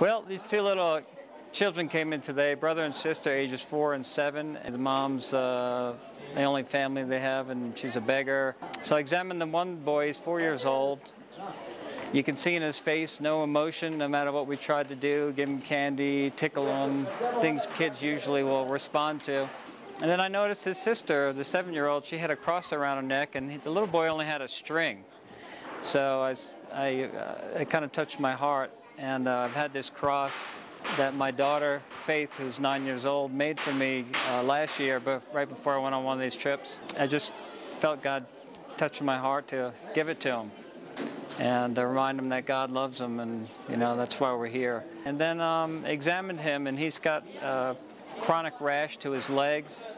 Well, these two little children came in today, brother and sister, ages four and seven. And the mom's uh, the only family they have, and she's a beggar. So I examined the one boy, he's four years old. You can see in his face no emotion, no matter what we tried to do give him candy, tickle him, things kids usually will respond to. And then I noticed his sister, the seven year old, she had a cross around her neck, and the little boy only had a string. So I, I, uh, it kind of touched my heart. And uh, I've had this cross that my daughter, Faith, who's nine years old, made for me uh, last year, but right before I went on one of these trips. I just felt God touching my heart to give it to him and to remind him that God loves him, and you know that's why we're here. And then um, examined him, and he's got uh, chronic rash to his legs,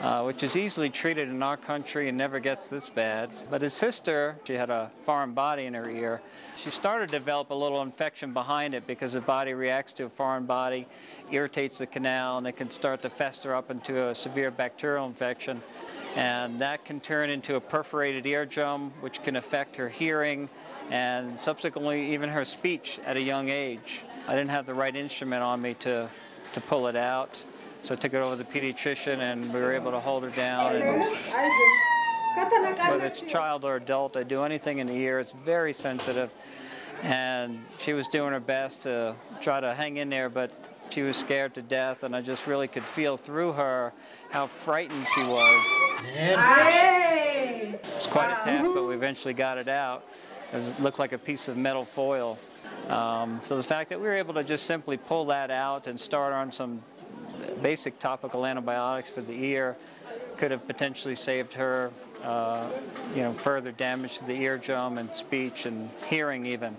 uh, which is easily treated in our country and never gets this bad. But his sister, she had a foreign body in her ear. She started to develop a little infection behind it because the body reacts to a foreign body, irritates the canal, and it can start to fester up into a severe bacterial infection. And that can turn into a perforated eardrum, which can affect her hearing and subsequently even her speech at a young age. I didn't have the right instrument on me to, to pull it out. So I took it over to the pediatrician and we were able to hold her down. And whether it's child or adult, I do anything in the ear. It's very sensitive. And she was doing her best to try to hang in there, but she was scared to death. And I just really could feel through her how frightened she was. It's quite a task, but we eventually got it out. It, looked like a piece of metal foil. Um, so the fact that we were able to just simply pull that out and start on some basic topical antibiotics for the ear could have potentially saved her, uh, you know, further damage to the eardrum and speech and hearing even.